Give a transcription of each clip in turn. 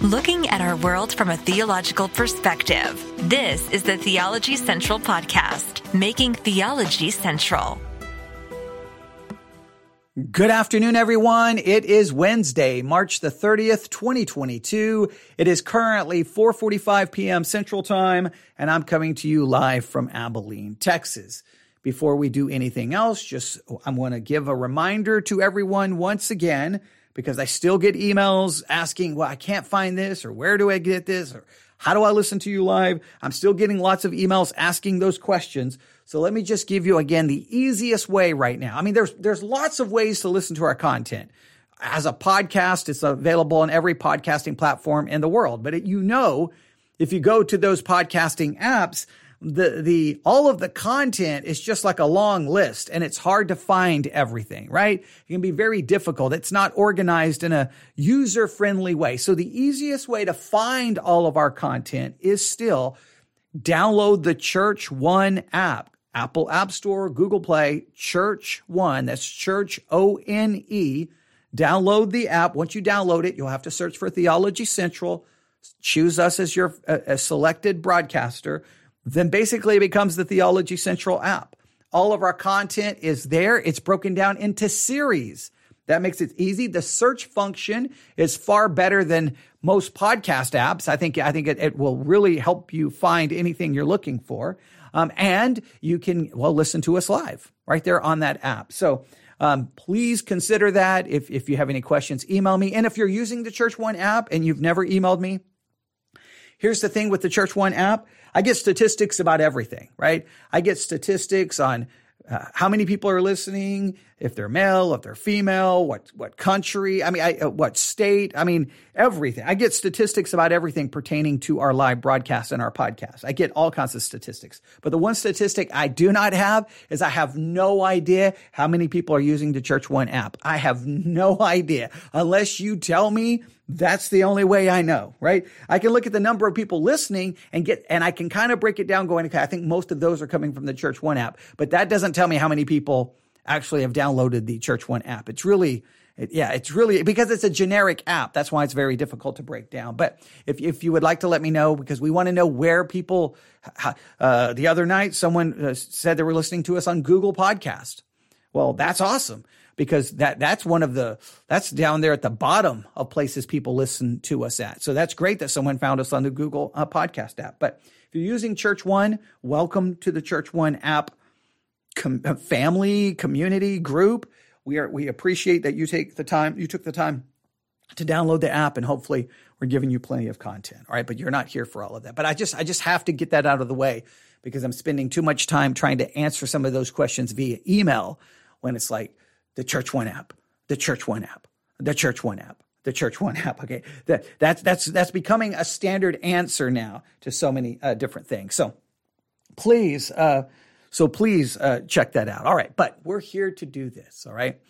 looking at our world from a theological perspective. This is the Theology Central Podcast, making theology central. Good afternoon, everyone. It is Wednesday, March the 30th, 2022. It is currently 4.45 p.m. Central Time, and I'm coming to you live from Abilene, Texas. Before we do anything else, just I'm going to give a reminder to everyone once again, because I still get emails asking, well, I can't find this, or where do I get this, or how do I listen to you live? I'm still getting lots of emails asking those questions. So let me just give you again the easiest way right now. I mean, there's, there's lots of ways to listen to our content. As a podcast, it's available on every podcasting platform in the world. But it, you know, if you go to those podcasting apps, the the all of the content is just like a long list and it's hard to find everything right? It can be very difficult. It's not organized in a user friendly way. So the easiest way to find all of our content is still download the church one app. Apple app store google play church one. That's church o-n-e download the app. Once you download it you'll have to search for theology central. Choose us as your uh, a selected broadcaster then basically it becomes the Theology Central app. All of our content is there. It's broken down into series. That makes it easy. The search function is far better than most podcast apps. I think I think it, it will really help you find anything you're looking for. Um, and you can well listen to us live right there on that app. So um, please consider that. If if you have any questions, email me. And if you're using the Church One app and you've never emailed me, here's the thing with the Church One app. I get statistics about everything, right? I get statistics on uh, how many people are listening, if they're male, if they're female, what what country, I mean, I, uh, what state, I mean, everything. I get statistics about everything pertaining to our live broadcast and our podcast. I get all kinds of statistics. But the one statistic I do not have is I have no idea how many people are using the Church One app. I have no idea unless you tell me that's the only way I know, right? I can look at the number of people listening and get, and I can kind of break it down going, okay, I think most of those are coming from the Church One app, but that doesn't tell me how many people actually have downloaded the Church One app. It's really, yeah, it's really because it's a generic app. That's why it's very difficult to break down. But if if you would like to let me know, because we want to know where people. Uh, the other night, someone uh, said they were listening to us on Google Podcast. Well, that's awesome because that that's one of the that's down there at the bottom of places people listen to us at. So that's great that someone found us on the Google uh, podcast app. But if you're using Church One, welcome to the Church One app com- uh, family community group. We are we appreciate that you take the time you took the time to download the app and hopefully we're giving you plenty of content. All right, but you're not here for all of that. But I just I just have to get that out of the way because I'm spending too much time trying to answer some of those questions via email when it's like the Church One app, the Church One app, the Church One app, the Church One app. Okay, that that's that's that's becoming a standard answer now to so many uh, different things. So please, uh, so please uh, check that out. All right, but we're here to do this. All right.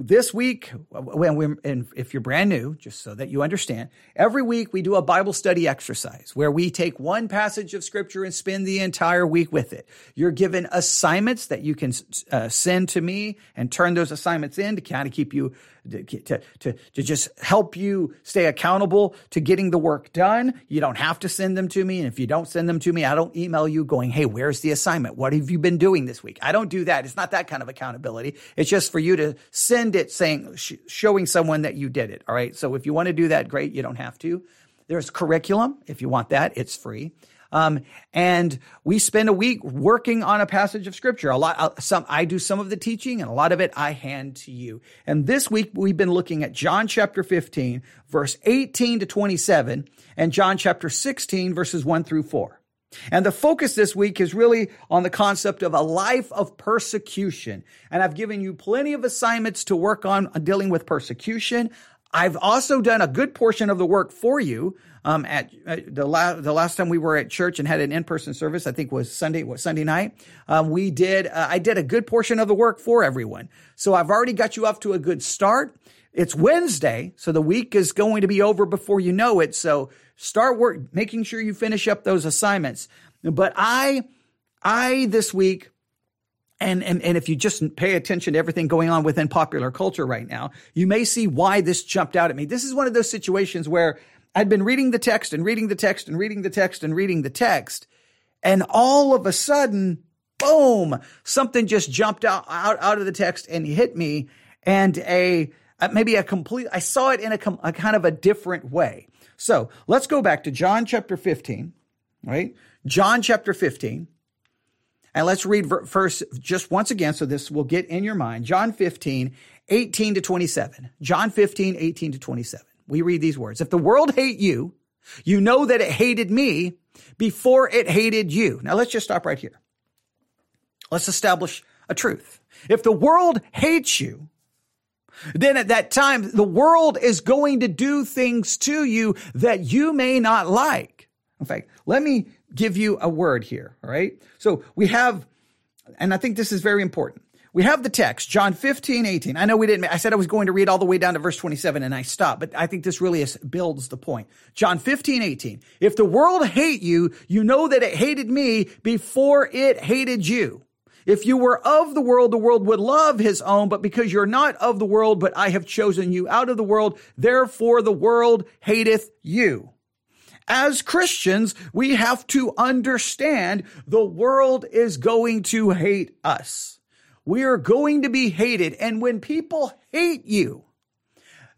This week, when and if you're brand new, just so that you understand, every week we do a Bible study exercise where we take one passage of scripture and spend the entire week with it. You're given assignments that you can uh, send to me and turn those assignments in to kind of keep you to, to, to, just help you stay accountable to getting the work done. You don't have to send them to me. And if you don't send them to me, I don't email you going, Hey, where's the assignment? What have you been doing this week? I don't do that. It's not that kind of accountability. It's just for you to send it saying, sh- showing someone that you did it. All right. So if you want to do that, great. You don't have to. There's curriculum. If you want that, it's free. Um, and we spend a week working on a passage of scripture. A lot, uh, some, I do some of the teaching and a lot of it I hand to you. And this week we've been looking at John chapter 15, verse 18 to 27 and John chapter 16, verses 1 through 4. And the focus this week is really on the concept of a life of persecution. And I've given you plenty of assignments to work on dealing with persecution. I've also done a good portion of the work for you. Um, at uh, the last the last time we were at church and had an in person service, I think was Sunday was Sunday night. Um, we did uh, I did a good portion of the work for everyone. So I've already got you off to a good start. It's Wednesday, so the week is going to be over before you know it. So start work, making sure you finish up those assignments. But I, I this week and, and, and if you just pay attention to everything going on within popular culture right now, you may see why this jumped out at me. This is one of those situations where I'd been reading the text and reading the text and reading the text and reading the text. And all of a sudden, boom, something just jumped out, out, out of the text and hit me and a, uh, maybe a complete, I saw it in a, a kind of a different way. So let's go back to John chapter 15, right? John chapter 15. And let's read first just once again so this will get in your mind. John 15, 18 to 27. John 15, 18 to 27. We read these words. If the world hate you, you know that it hated me before it hated you. Now let's just stop right here. Let's establish a truth. If the world hates you, then at that time, the world is going to do things to you that you may not like. In fact, let me give you a word here. All right. So we have, and I think this is very important. We have the text, John 15, 18. I know we didn't, I said I was going to read all the way down to verse 27 and I stopped, but I think this really is, builds the point. John 15, 18. If the world hate you, you know that it hated me before it hated you. If you were of the world, the world would love his own, but because you're not of the world, but I have chosen you out of the world, therefore the world hateth you. As Christians, we have to understand the world is going to hate us. We are going to be hated. And when people hate you,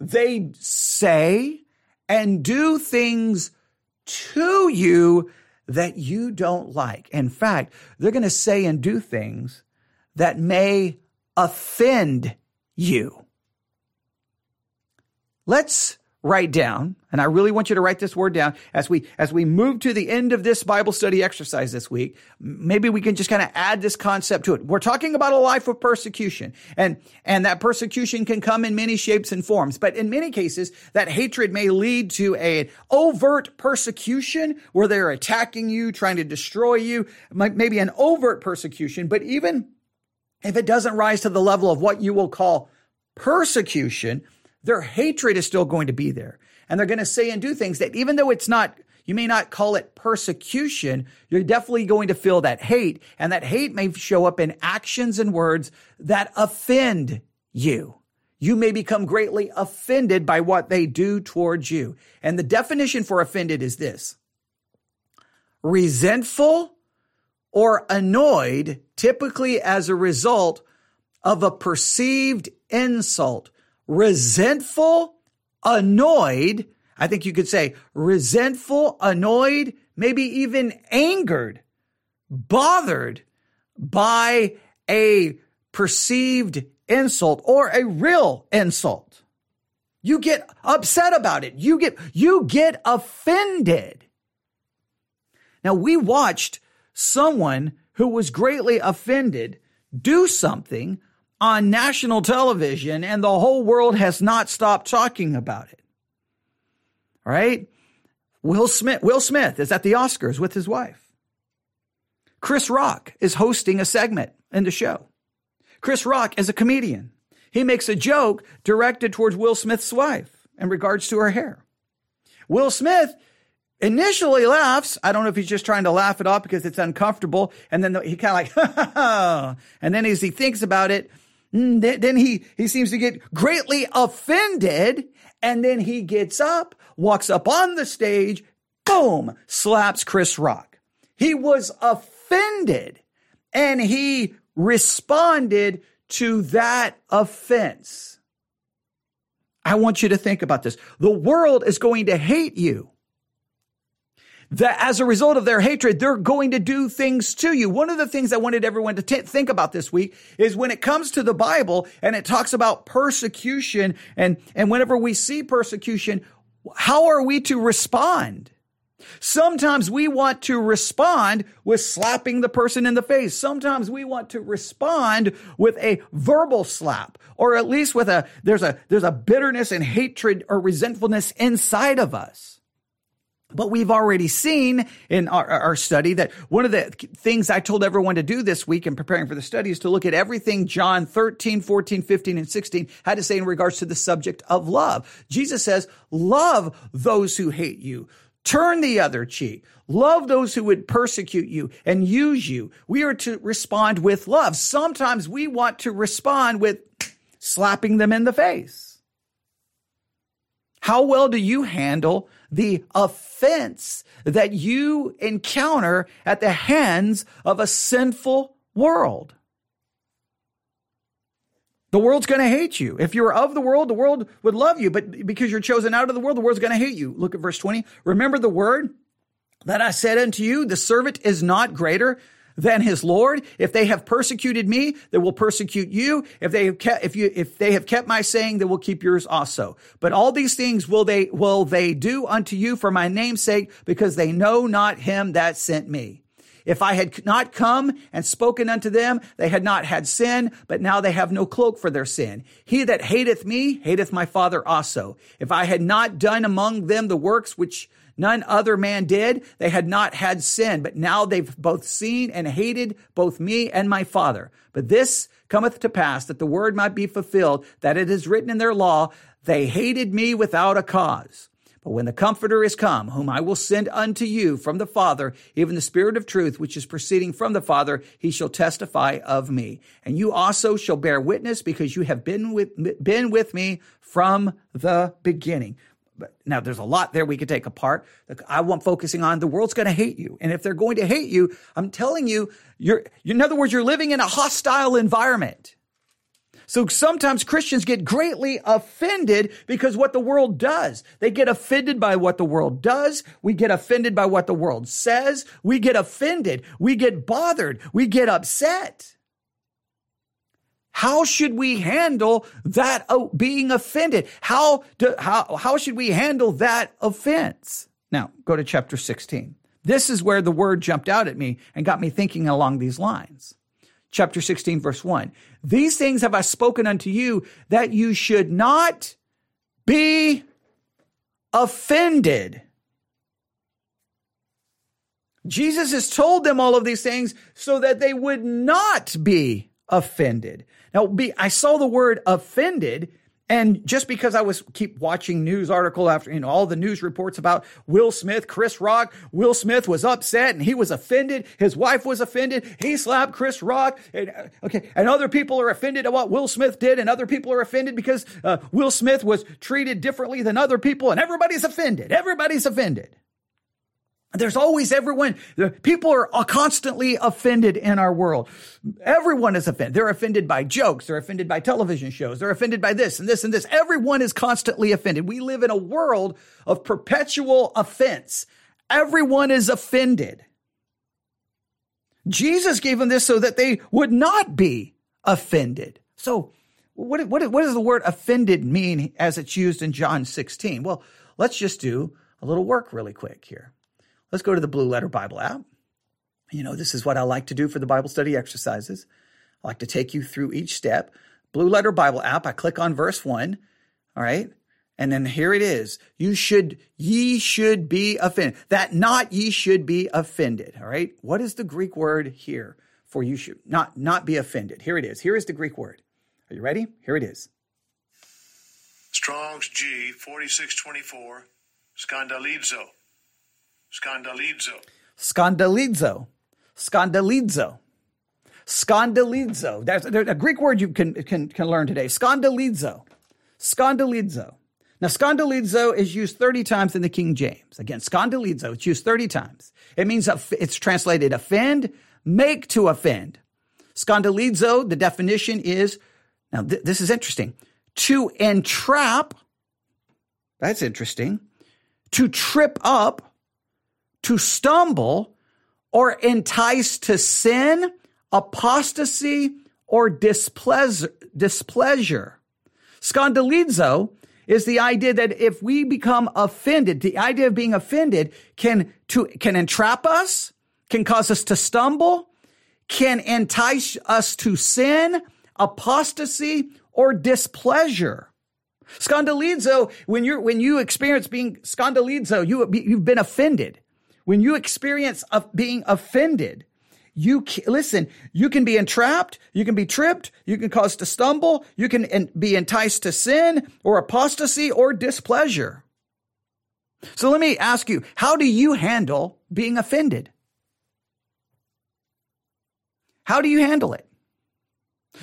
they say and do things to you that you don't like. In fact, they're going to say and do things that may offend you. Let's write down, and I really want you to write this word down as we as we move to the end of this Bible study exercise this week. Maybe we can just kind of add this concept to it. We're talking about a life of persecution, and and that persecution can come in many shapes and forms. But in many cases, that hatred may lead to an overt persecution where they're attacking you, trying to destroy you. Maybe an overt persecution, but even if it doesn't rise to the level of what you will call persecution their hatred is still going to be there. And they're going to say and do things that even though it's not, you may not call it persecution, you're definitely going to feel that hate. And that hate may show up in actions and words that offend you. You may become greatly offended by what they do towards you. And the definition for offended is this resentful or annoyed, typically as a result of a perceived insult resentful, annoyed. I think you could say resentful, annoyed, maybe even angered, bothered by a perceived insult or a real insult. You get upset about it. You get, you get offended. Now we watched someone who was greatly offended do something on national television and the whole world has not stopped talking about it. Right? Will Smith, Will Smith is at the Oscars with his wife. Chris Rock is hosting a segment in the show. Chris Rock is a comedian. He makes a joke directed towards Will Smith's wife in regards to her hair. Will Smith initially laughs. I don't know if he's just trying to laugh it off because it's uncomfortable. And then he kind of like, and then as he thinks about it, Mm, then he, he seems to get greatly offended. And then he gets up, walks up on the stage, boom, slaps Chris Rock. He was offended and he responded to that offense. I want you to think about this. The world is going to hate you that as a result of their hatred, they're going to do things to you. One of the things I wanted everyone to t- think about this week is when it comes to the Bible and it talks about persecution and, and whenever we see persecution, how are we to respond? Sometimes we want to respond with slapping the person in the face. Sometimes we want to respond with a verbal slap or at least with a, there's a, there's a bitterness and hatred or resentfulness inside of us. But we've already seen in our, our, study that one of the things I told everyone to do this week in preparing for the study is to look at everything John 13, 14, 15, and 16 had to say in regards to the subject of love. Jesus says, love those who hate you. Turn the other cheek. Love those who would persecute you and use you. We are to respond with love. Sometimes we want to respond with slapping them in the face. How well do you handle the offense that you encounter at the hands of a sinful world? The world's going to hate you. If you're of the world, the world would love you, but because you're chosen out of the world, the world's going to hate you. Look at verse 20. Remember the word that I said unto you, the servant is not greater than his Lord. If they have persecuted me, they will persecute you. If they have kept, if you, if they have kept my saying, they will keep yours also. But all these things will they, will they do unto you for my name's sake, because they know not him that sent me. If I had not come and spoken unto them, they had not had sin, but now they have no cloak for their sin. He that hateth me, hateth my Father also. If I had not done among them the works which none other man did, they had not had sin, but now they've both seen and hated both me and my Father. But this cometh to pass that the word might be fulfilled, that it is written in their law, they hated me without a cause. But when the Comforter is come, whom I will send unto you from the Father, even the Spirit of truth, which is proceeding from the Father, he shall testify of me. And you also shall bear witness because you have been with, been with me from the beginning. Now there's a lot there we could take apart. I want focusing on the world's going to hate you. And if they're going to hate you, I'm telling you, you're, in other words, you're living in a hostile environment. So sometimes Christians get greatly offended because what the world does. They get offended by what the world does. We get offended by what the world says. We get offended. We get bothered. We get upset. How should we handle that being offended? How, do, how, how should we handle that offense? Now, go to chapter 16. This is where the word jumped out at me and got me thinking along these lines chapter 16, verse 1. These things have I spoken unto you that you should not be offended. Jesus has told them all of these things so that they would not be offended. Now, I saw the word offended and just because I was keep watching news article after, you know, all the news reports about Will Smith, Chris Rock, Will Smith was upset and he was offended. His wife was offended. He slapped Chris Rock. And, uh, okay. And other people are offended at what Will Smith did. And other people are offended because uh, Will Smith was treated differently than other people. And everybody's offended. Everybody's offended. There's always everyone, people are uh, constantly offended in our world. Everyone is offended. They're offended by jokes. They're offended by television shows. They're offended by this and this and this. Everyone is constantly offended. We live in a world of perpetual offense. Everyone is offended. Jesus gave them this so that they would not be offended. So, what, what, what does the word offended mean as it's used in John 16? Well, let's just do a little work really quick here. Let's go to the Blue Letter Bible app. You know, this is what I like to do for the Bible study exercises. I like to take you through each step. Blue Letter Bible app, I click on verse one. All right. And then here it is. You should, ye should be offended. That not ye should be offended. All right. What is the Greek word here for you should not, not be offended? Here it is. Here is the Greek word. Are you ready? Here it is. Strong's G 4624, scandalizo. Scandalizo. Scandalizo. Scandalizo. Scandalizo. That's a Greek word you can, can, can learn today. Scandalizo. Scandalizo. Now, scandalizo is used 30 times in the King James. Again, scandalizo, it's used 30 times. It means it's translated offend, make to offend. Scandalizo, the definition is, now th- this is interesting, to entrap, that's interesting, to trip up, to stumble or entice to sin, apostasy, or displeasure. displeasure. Scandalizo is the idea that if we become offended, the idea of being offended can to can entrap us, can cause us to stumble, can entice us to sin, apostasy, or displeasure. Scandalizo, when you're when you experience being scandalizo, you you've been offended. When you experience of being offended, you listen, you can be entrapped, you can be tripped, you can cause to stumble, you can be enticed to sin or apostasy or displeasure. So let me ask you, how do you handle being offended? How do you handle it?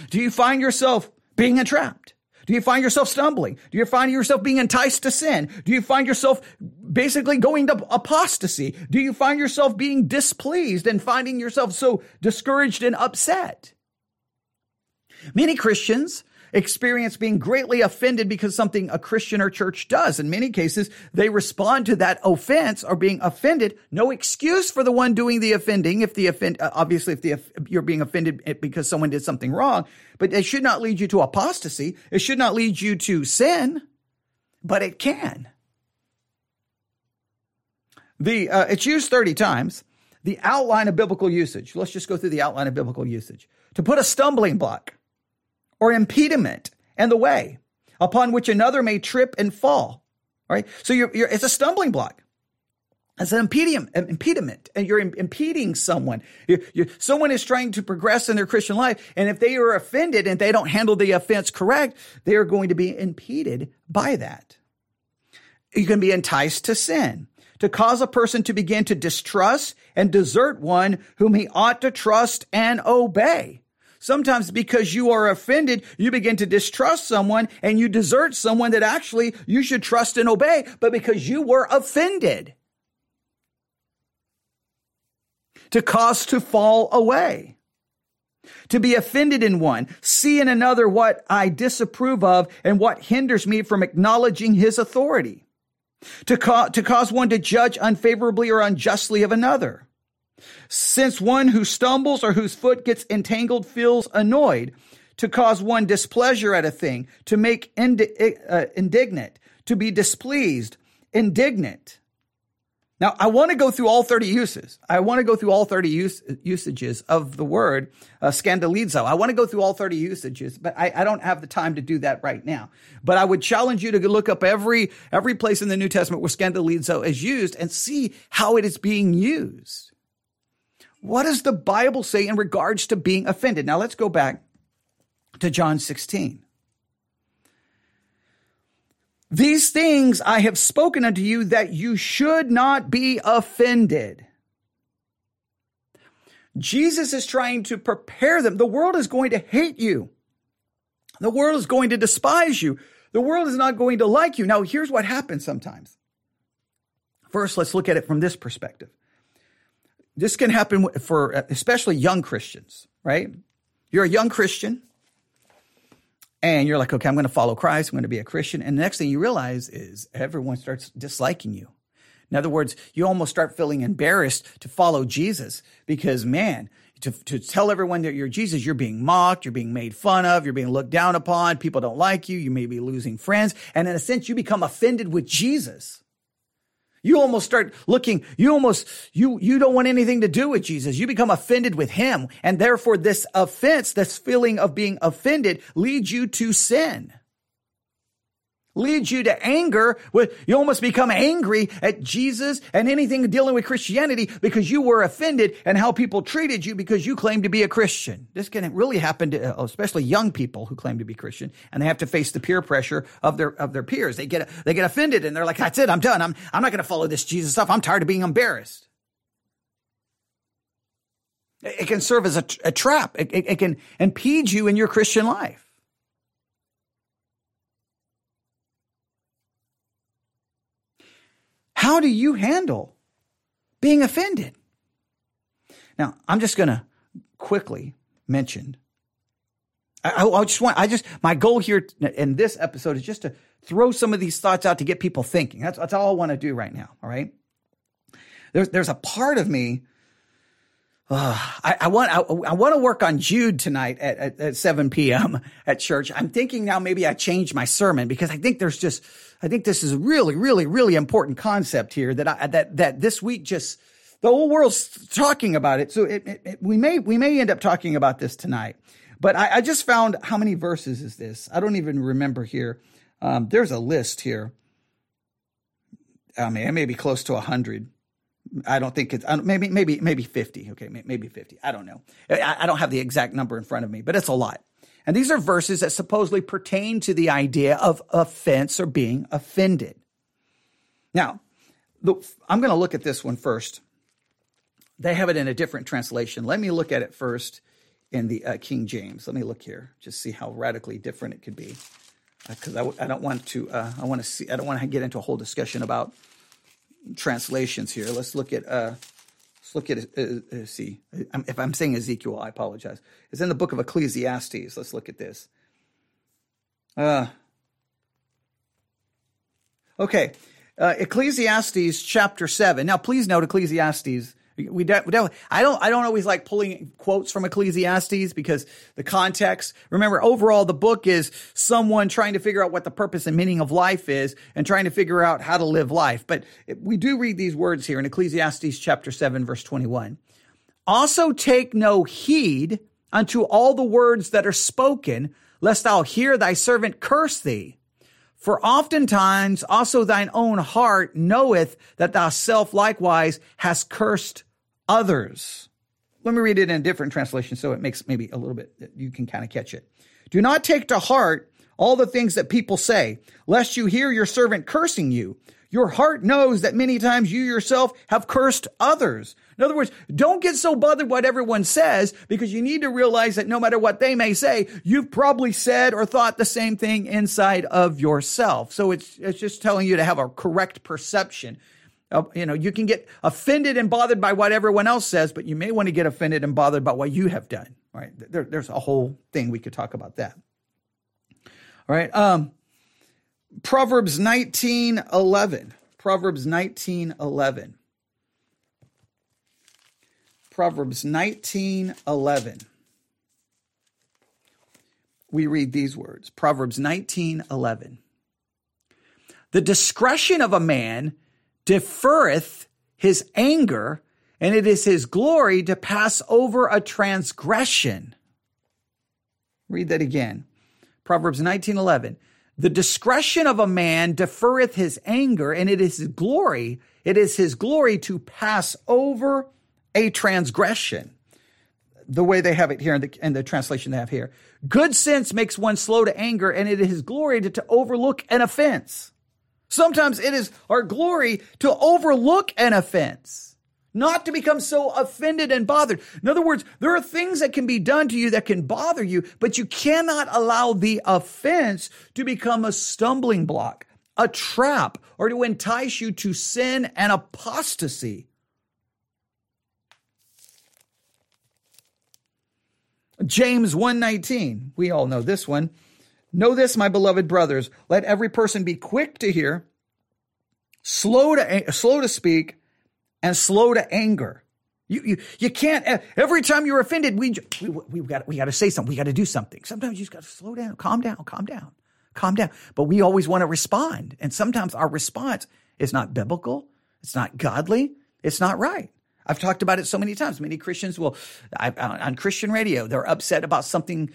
Do you find yourself being entrapped? Do you find yourself stumbling? Do you find yourself being enticed to sin? Do you find yourself basically going to apostasy? Do you find yourself being displeased and finding yourself so discouraged and upset? Many Christians experience being greatly offended because something a Christian or church does. In many cases, they respond to that offense or being offended. No excuse for the one doing the offending. If the offend, uh, obviously, if the you're being offended because someone did something wrong, but it should not lead you to apostasy. It should not lead you to sin, but it can. The uh, it's used thirty times. The outline of biblical usage. Let's just go through the outline of biblical usage. To put a stumbling block or impediment in the way upon which another may trip and fall. All right. So you're, you're, it's a stumbling block. It's an impediment, and you're impeding someone. Someone is trying to progress in their Christian life, and if they are offended and they don't handle the offense correct, they are going to be impeded by that. You can be enticed to sin, to cause a person to begin to distrust and desert one whom he ought to trust and obey. Sometimes because you are offended, you begin to distrust someone and you desert someone that actually you should trust and obey, but because you were offended. To cause to fall away. To be offended in one, see in another what I disapprove of and what hinders me from acknowledging his authority. To, to cause one to judge unfavorably or unjustly of another since one who stumbles or whose foot gets entangled feels annoyed, to cause one displeasure at a thing, to make indi- uh, indignant, to be displeased, indignant. Now, I want to go through all 30 uses. I want to go through all 30 use, usages of the word uh, scandalizo. I want to go through all 30 usages, but I, I, don't have the time to do that right now. But I would challenge you to look up every, every place in the New Testament where scandalizo is used and see how it is being used. What does the Bible say in regards to being offended? Now let's go back to John 16. These things I have spoken unto you that you should not be offended. Jesus is trying to prepare them. The world is going to hate you. The world is going to despise you. The world is not going to like you. Now, here's what happens sometimes. First, let's look at it from this perspective this can happen for especially young Christians, right? You're a young Christian and you're like, okay, I'm going to follow Christ. I'm going to be a Christian. And the next thing you realize is everyone starts disliking you. In other words, you almost start feeling embarrassed to follow Jesus because, man, to, to tell everyone that you're Jesus, you're being mocked, you're being made fun of, you're being looked down upon, people don't like you, you may be losing friends. And in a sense, you become offended with Jesus. You almost start looking, you almost, you, you don't want anything to do with Jesus. You become offended with him. And therefore this offense, this feeling of being offended leads you to sin leads you to anger. You almost become angry at Jesus and anything dealing with Christianity because you were offended and how people treated you because you claim to be a Christian. This can really happen to uh, especially young people who claim to be Christian and they have to face the peer pressure of their of their peers. They get they get offended and they're like, "That's it, I'm done. I'm I'm not going to follow this Jesus stuff. I'm tired of being embarrassed." It can serve as a, a trap. It, it, it can impede you in your Christian life. How do you handle being offended? Now, I'm just going to quickly mention. I, I, just want, I just, my goal here in this episode is just to throw some of these thoughts out to get people thinking. That's, that's all I want to do right now. All right. There's, there's a part of me uh, I, I, want I, I, want to work on Jude tonight at, at, at 7 p.m. at church. I'm thinking now maybe I change my sermon because I think there's just I think this is a really really really important concept here that I that that this week just the whole world's talking about it. So it, it, it, we may we may end up talking about this tonight. But I, I, just found how many verses is this? I don't even remember here. Um, there's a list here. I mean, it may be close to a hundred. I don't think it's maybe maybe maybe 50. Okay, maybe 50. I don't know. I, I don't have the exact number in front of me, but it's a lot. And these are verses that supposedly pertain to the idea of offense or being offended. Now, the, I'm going to look at this one first. They have it in a different translation. Let me look at it first in the uh, King James. Let me look here, just see how radically different it could be. because I, I, don't want to. Uh, I want to see. I don't want to get into a whole discussion about translations here. Let's look at. Uh, let's look at. Uh, uh, see, if I'm saying Ezekiel, I apologize. It's in the book of Ecclesiastes. Let's look at this. Uh, okay, uh, Ecclesiastes chapter seven. Now, please note Ecclesiastes we, de- we definitely, I don't, I don't always like pulling quotes from Ecclesiastes because the context. Remember, overall, the book is someone trying to figure out what the purpose and meaning of life is and trying to figure out how to live life. But we do read these words here in Ecclesiastes chapter 7, verse 21. Also take no heed unto all the words that are spoken, lest thou hear thy servant curse thee. For oftentimes also thine own heart knoweth that thou self likewise hast cursed others. Let me read it in a different translation so it makes maybe a little bit, you can kind of catch it. Do not take to heart all the things that people say, lest you hear your servant cursing you. Your heart knows that many times you yourself have cursed others. In other words, don't get so bothered what everyone says because you need to realize that no matter what they may say, you've probably said or thought the same thing inside of yourself. So it's, it's just telling you to have a correct perception. Uh, you know, you can get offended and bothered by what everyone else says, but you may want to get offended and bothered by what you have done. Right? There, there's a whole thing we could talk about that. All right. Um, Proverbs 19 11. Proverbs 19 11. Proverbs 19 11. We read these words Proverbs 19 11. The discretion of a man deferreth his anger, and it is his glory to pass over a transgression. Read that again. Proverbs 19:11. The discretion of a man deferreth his anger, and it is his glory, it is his glory to pass over a transgression. The way they have it here in the, in the translation they have here. Good sense makes one slow to anger, and it is his glory to, to overlook an offense. Sometimes it is our glory to overlook an offense, not to become so offended and bothered. In other words, there are things that can be done to you that can bother you, but you cannot allow the offense to become a stumbling block, a trap, or to entice you to sin and apostasy. James 119, we all know this one. Know this, my beloved brothers, let every person be quick to hear, slow to, slow to speak, and slow to anger. You, you, you can't, every time you're offended, we, we, we got, we got to say something. We got to do something. Sometimes you just got to slow down, calm down, calm down, calm down. But we always want to respond. And sometimes our response is not biblical. It's not godly. It's not right. I've talked about it so many times. Many Christians will, I, on Christian radio, they're upset about something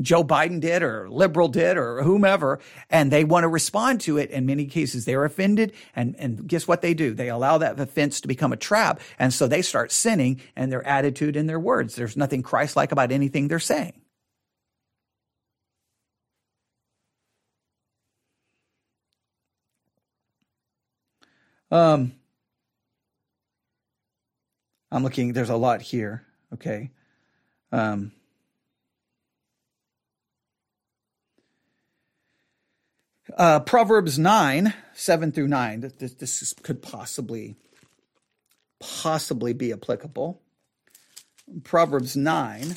Joe Biden did or liberal did or whomever, and they want to respond to it. In many cases, they're offended. And, and guess what they do? They allow that offense to become a trap. And so they start sinning in their attitude and their words. There's nothing Christ like about anything they're saying. Um, I'm looking, there's a lot here. Okay. Um, Uh, Proverbs 9, 7 through 9. This, this could possibly, possibly be applicable. Proverbs 9.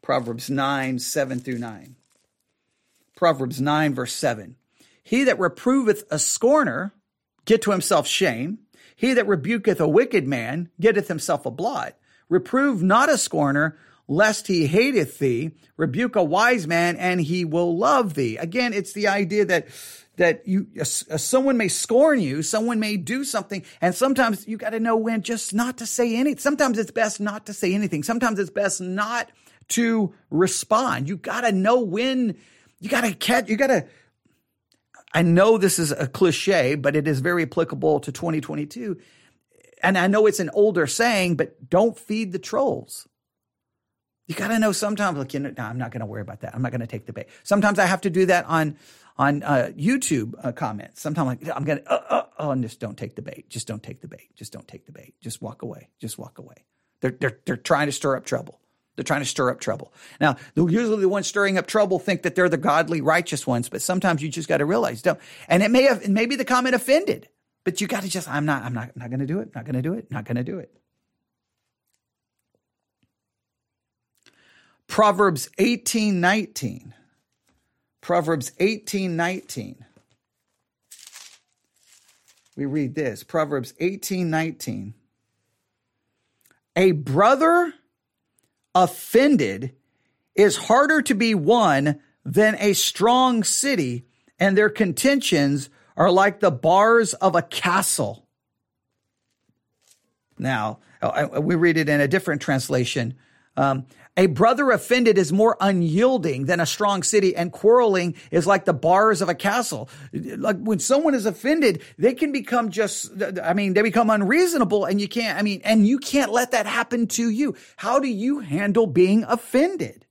Proverbs 9, 7 through 9. Proverbs 9, verse 7. He that reproveth a scorner get to himself shame. He that rebuketh a wicked man getteth himself a blot. Reprove not a scorner, lest he hateth thee. Rebuke a wise man and he will love thee. Again, it's the idea that that you uh, someone may scorn you, someone may do something, and sometimes you got to know when just not to say anything. Sometimes it's best not to say anything. Sometimes it's best not to respond. You got to know when. You got to catch. You got to. I know this is a cliche, but it is very applicable to 2022. And I know it's an older saying, but don't feed the trolls. You got to know sometimes, like, you know, no, I'm not going to worry about that. I'm not going to take the bait. Sometimes I have to do that on on uh, YouTube uh, comments. Sometimes like, I'm going to, uh, uh, oh, and just don't take the bait. Just don't take the bait. Just don't take the bait. Just walk away. Just walk away. They're, they're, they're trying to stir up trouble. They're trying to stir up trouble. Now, usually the ones stirring up trouble think that they're the godly, righteous ones, but sometimes you just got to realize, don't. And it may have, maybe the comment offended, but you got to just, I'm not, I'm not, not going to do it, not going to do it, not going to do it. Proverbs 18, 19. Proverbs 18, 19. We read this Proverbs 18, 19. A brother offended is harder to be won than a strong city, and their contentions are like the bars of a castle. Now, uh, we read it in a different translation. Um, a brother offended is more unyielding than a strong city, and quarreling is like the bars of a castle. Like when someone is offended, they can become just, I mean, they become unreasonable, and you can't, I mean, and you can't let that happen to you. How do you handle being offended?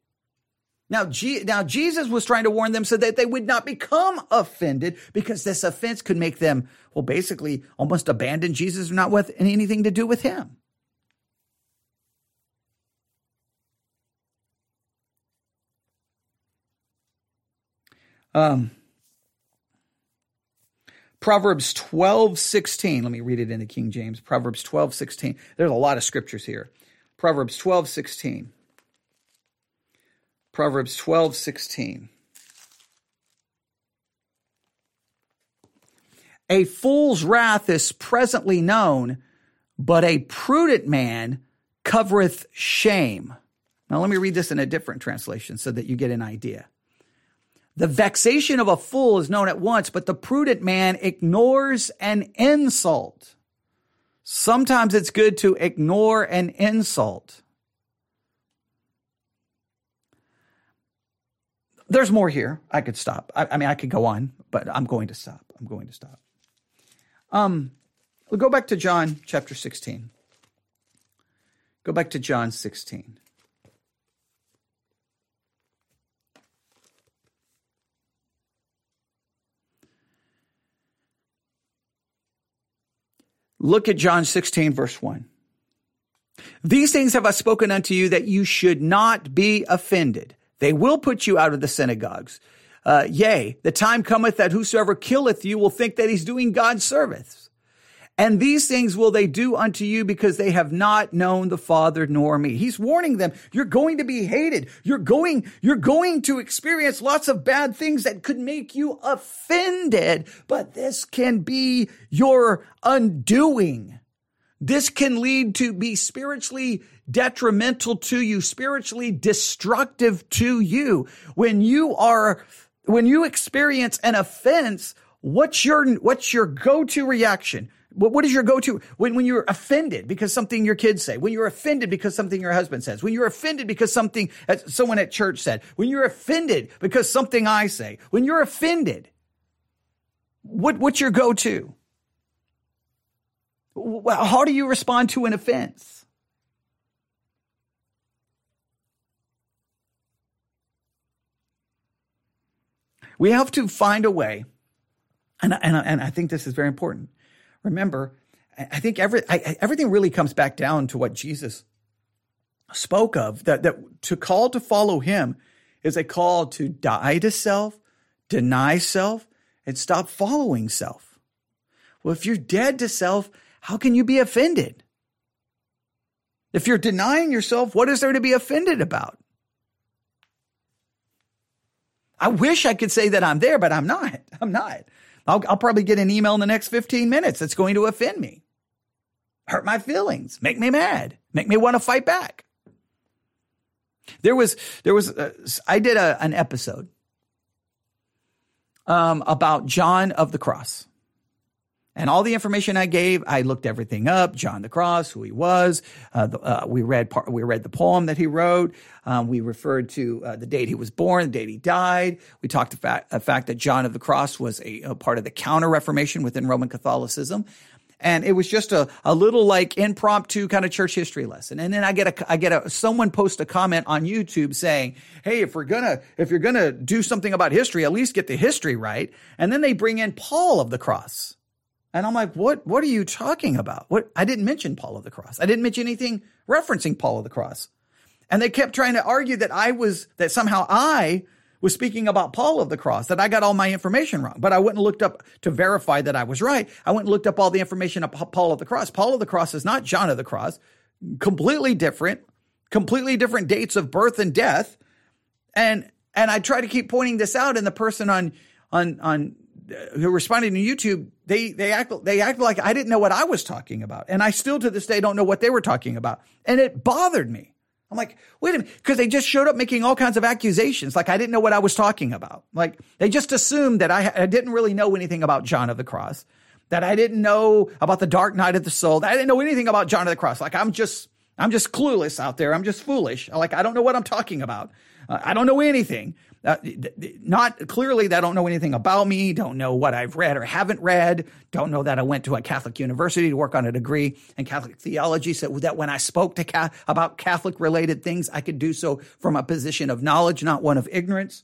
Now, G- now Jesus was trying to warn them so that they would not become offended because this offense could make them, well, basically almost abandon Jesus, or not with anything to do with him. Um, Proverbs 12, 16. Let me read it in the King James. Proverbs 12, 16. There's a lot of scriptures here. Proverbs 12, 16. Proverbs 12, 16. A fool's wrath is presently known, but a prudent man covereth shame. Now, let me read this in a different translation so that you get an idea. The vexation of a fool is known at once, but the prudent man ignores an insult. Sometimes it's good to ignore an insult. There's more here. I could stop. I, I, mean, I could go on, but I'm going to stop. I'm going to stop. Um, we'll go back to John chapter 16. Go back to John 16. Look at John 16, verse 1. These things have I spoken unto you that you should not be offended. They will put you out of the synagogues. Uh, yea, the time cometh that whosoever killeth you will think that he's doing God's service. And these things will they do unto you because they have not known the Father nor me. He's warning them, you're going to be hated. You're going, you're going to experience lots of bad things that could make you offended, but this can be your undoing. This can lead to be spiritually detrimental to you, spiritually destructive to you. When you are, when you experience an offense, what's your, what's your go-to reaction? What, what is your go-to when, when you're offended because something your kids say, when you're offended because something your husband says, when you're offended because something someone at church said, when you're offended because something I say, when you're offended, what, what's your go-to? How do you respond to an offense? We have to find a way, and, and, and I think this is very important remember, I think every, I, everything really comes back down to what Jesus spoke of that, that to call to follow him is a call to die to self, deny self, and stop following self. Well, if you're dead to self, how can you be offended? If you're denying yourself, what is there to be offended about? I wish I could say that I'm there, but I'm not. I'm not. I'll, I'll probably get an email in the next 15 minutes that's going to offend me, hurt my feelings, make me mad, make me want to fight back. There was, there was, uh, I did a, an episode um, about John of the Cross. And all the information I gave, I looked everything up. John the Cross, who he was. Uh, the, uh, we read we read the poem that he wrote. Um, we referred to uh, the date he was born, the date he died. We talked fact, the fact that John of the Cross was a, a part of the Counter Reformation within Roman Catholicism. And it was just a, a little like impromptu kind of church history lesson. And then I get a, I get a, someone post a comment on YouTube saying, Hey, if we're gonna, if you're gonna do something about history, at least get the history right. And then they bring in Paul of the Cross. And I'm like, what, what are you talking about? What, I didn't mention Paul of the Cross. I didn't mention anything referencing Paul of the Cross. And they kept trying to argue that I was, that somehow I was speaking about Paul of the cross, that I got all my information wrong. But I went and looked up to verify that I was right. I went and looked up all the information about Paul of the cross. Paul of the cross is not John of the cross, completely different, completely different dates of birth and death. And, and I try to keep pointing this out and the person on, on, on, who responded to YouTube, they, they act, they act like I didn't know what I was talking about. And I still to this day don't know what they were talking about. And it bothered me. I'm like, wait a minute, because they just showed up making all kinds of accusations. Like I didn't know what I was talking about. Like they just assumed that I, I didn't really know anything about John of the Cross, that I didn't know about the dark night of the soul, that I didn't know anything about John of the Cross. Like I'm just, I'm just clueless out there. I'm just foolish. Like I don't know what I'm talking about. Uh, I don't know anything. Uh, not clearly I don't know anything about me, don't know what I've read or haven't read, don't know that I went to a Catholic university to work on a degree in Catholic theology, so that when I spoke to ca- about Catholic related things, I could do so from a position of knowledge, not one of ignorance.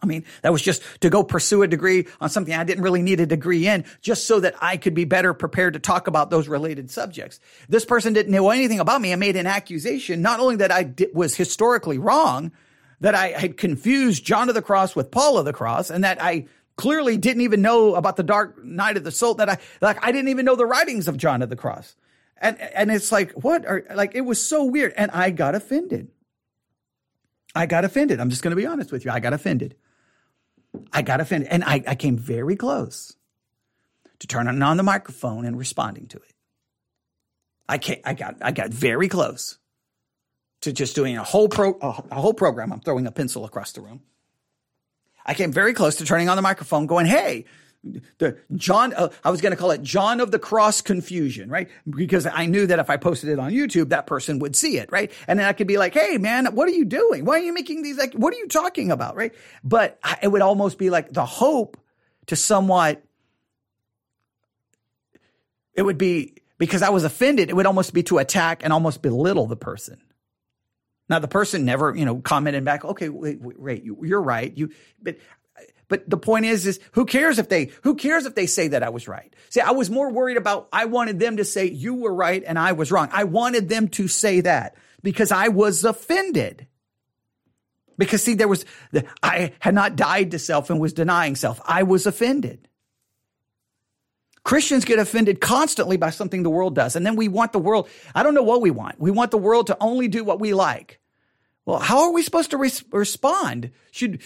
I mean, that was just to go pursue a degree on something I didn't really need a degree in, just so that I could be better prepared to talk about those related subjects. This person didn't know anything about me and made an accusation, not only that I was historically wrong, that I had confused John of the Cross with Paul of the Cross and that I clearly didn't even know about the dark night of the soul that I like I didn't even know the writings of John of the Cross. And and it's like what are like it was so weird and I got offended. I got offended. I'm just going to be honest with you. I got offended. I got offended and I, I came very close to turning on the microphone and responding to it. I came, I got I got very close to just doing a whole pro a whole program. I'm throwing a pencil across the room. I came very close to turning on the microphone, going, "Hey." The John, uh, I was going to call it John of the Cross confusion, right? Because I knew that if I posted it on YouTube, that person would see it, right? And then I could be like, "Hey, man, what are you doing? Why are you making these? Like, what are you talking about?" Right? But it would almost be like the hope to somewhat. It would be because I was offended. It would almost be to attack and almost belittle the person. Now the person never, you know, commented back, okay, wait, wait, you're right. You, but, but the point is, is who cares if they, who cares if they say that I was right? See, I was more worried about, I wanted them to say you were right and I was wrong. I wanted them to say that because I was offended. Because see, there was, I had not died to self and was denying self. I was offended. Christians get offended constantly by something the world does. And then we want the world, I don't know what we want. We want the world to only do what we like. Well, how are we supposed to res- respond? Should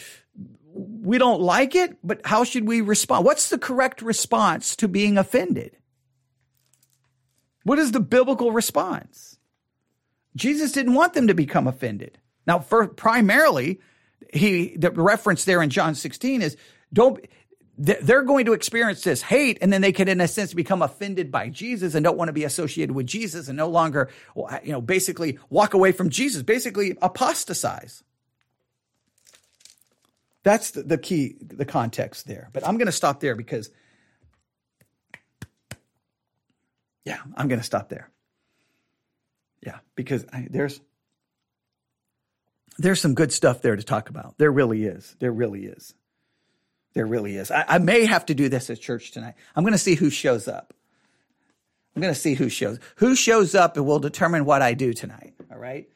we don't like it, but how should we respond? What's the correct response to being offended? What is the biblical response? Jesus didn't want them to become offended. Now, for primarily, he the reference there in John 16 is don't they're going to experience this hate and then they can in a sense become offended by jesus and don't want to be associated with jesus and no longer you know basically walk away from jesus basically apostatize. That's the, the key the context there. But i'm going to stop there because yeah i'm going to stop there. Yeah because I, there's there's some good stuff there to talk about. There really is. There really is there really is. I, I may have to do this at church tonight. I'm going to see who shows up. I'm going to see who shows who shows up and will determine what I do tonight. All right.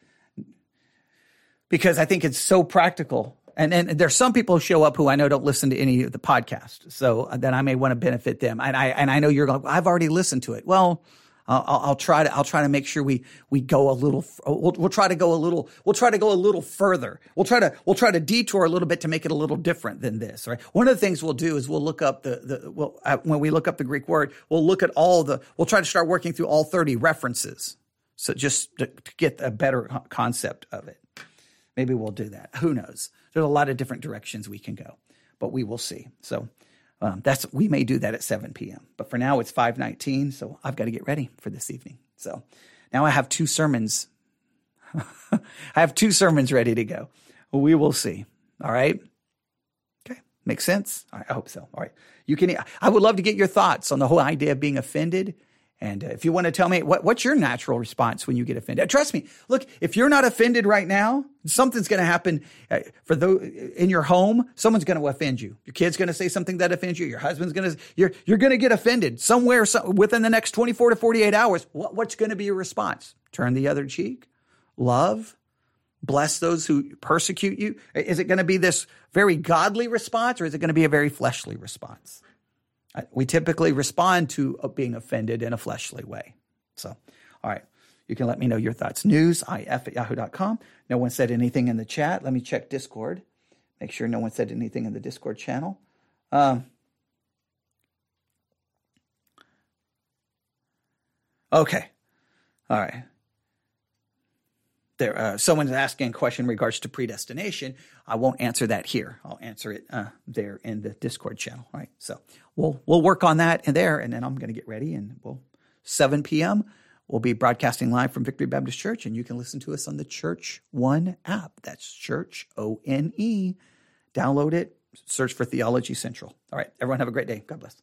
Because I think it's so practical. And, and there's some people who show up who I know don't listen to any of the podcast. So then I may want to benefit them. And I, and I know you're going, I've already listened to it. Well, I'll, I'll, try to I'll try to make sure we we go a little we'll, we'll try to go a little we'll try to go a little further. We'll try to we'll try to detour a little bit to make it a little different than this. Right. One of the things we'll do is we'll look up the the well uh, when we look up the Greek word we'll look at all the we'll try to start working through all thirty references. So just to, to get a better concept of it. Maybe we'll do that. Who knows? There's a lot of different directions we can go, but we will see. So um, that's we may do that at 7 p.m. But for now, it's 5:19, so I've got to get ready for this evening. So now I have two sermons. I have two sermons ready to go. We will see. All right. Okay, makes sense. I hope so. All right. You can. I would love to get your thoughts on the whole idea of being offended and uh, if you want to tell me what, what's your natural response when you get offended, trust me. Look, if you're not offended right now, something's going to happen uh, for those in your home. Someone's going to offend you. Your kid's going to say something that offends you. Your husband's going to you're you're going to get offended somewhere so, within the next 24 to 48 hours. What, what's going to be your response? Turn the other cheek, love, bless those who persecute you? Is it going to be this very godly response or is it going to be a very fleshly response? Uh, we typically respond to uh, being offended in a fleshly way. So, all right. You can let me know your thoughts. News, if at yahoo.com. No one said anything in the chat. Let me check Discord. Make sure no one said anything in the Discord channel. Um, okay. All right there, uh, someone's asking a question in regards to predestination. I won't answer that here. I'll answer it uh, there in the Discord channel. Right. So we'll we'll work on that and there, and then I'm going to get ready, and we'll 7 p.m. We'll be broadcasting live from Victory Baptist Church, and you can listen to us on the Church One app. That's Church O N E. Download it. Search for Theology Central. All right. Everyone have a great day. God bless.